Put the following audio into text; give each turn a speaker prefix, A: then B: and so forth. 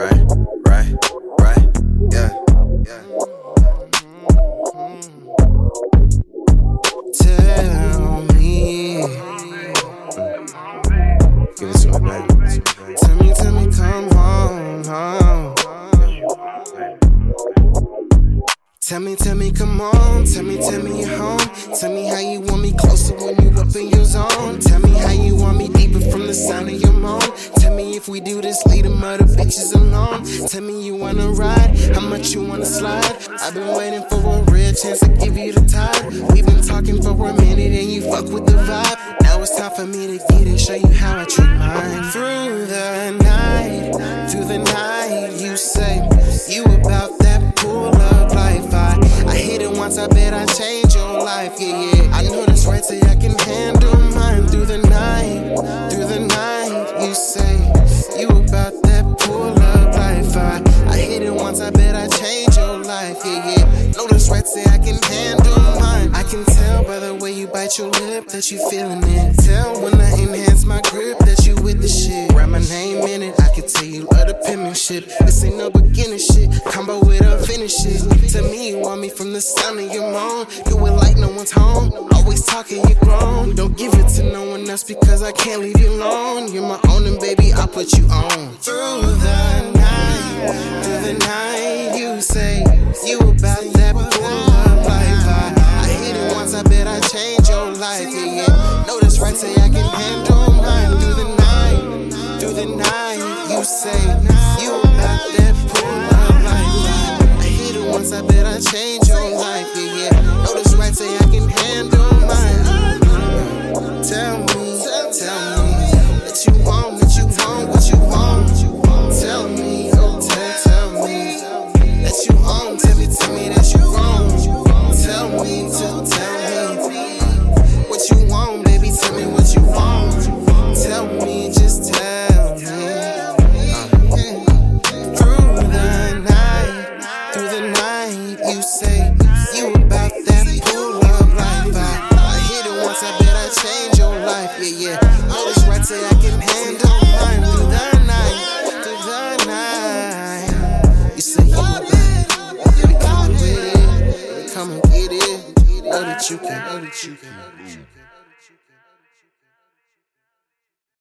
A: right, right, right, yeah, yeah.
B: Tell me.
A: Give it to me, baby.
B: Tell me, tell me, come home, home. Tell me, tell me, come on. Tell me, tell me you're home. Tell me how you want me closer when you up in your zone. Tell me how you want me deeper from the sound of your moan. Me if we do this, leave them other bitches alone. Tell me you wanna ride, how much you wanna slide. I've been waiting for a real chance to give you the time. We've been talking for a minute and you fuck with the vibe. Now it's time for me to get and show you how I treat mine. Through the night, through the night, you say you about that pull up life. I, I hit it once, I bet I change your life. Yeah, yeah. I know that's right, say I Yeah, yeah. That's right, say I can handle mine. I can tell by the way you bite your lip that you feeling it. Tell when I enhance my grip that you with the shit. Write my name in it, I can tell you love the penmanship. This ain't no beginner shit, combo with unfinished shit. To me, you want me from the sound of your moan. Do it like no one's home. Always talking, you grown. Don't give it to no one else because I can't leave you alone. You're my own, and baby, I put you on. Through the handle mine through the night, through the night. You say know that you can.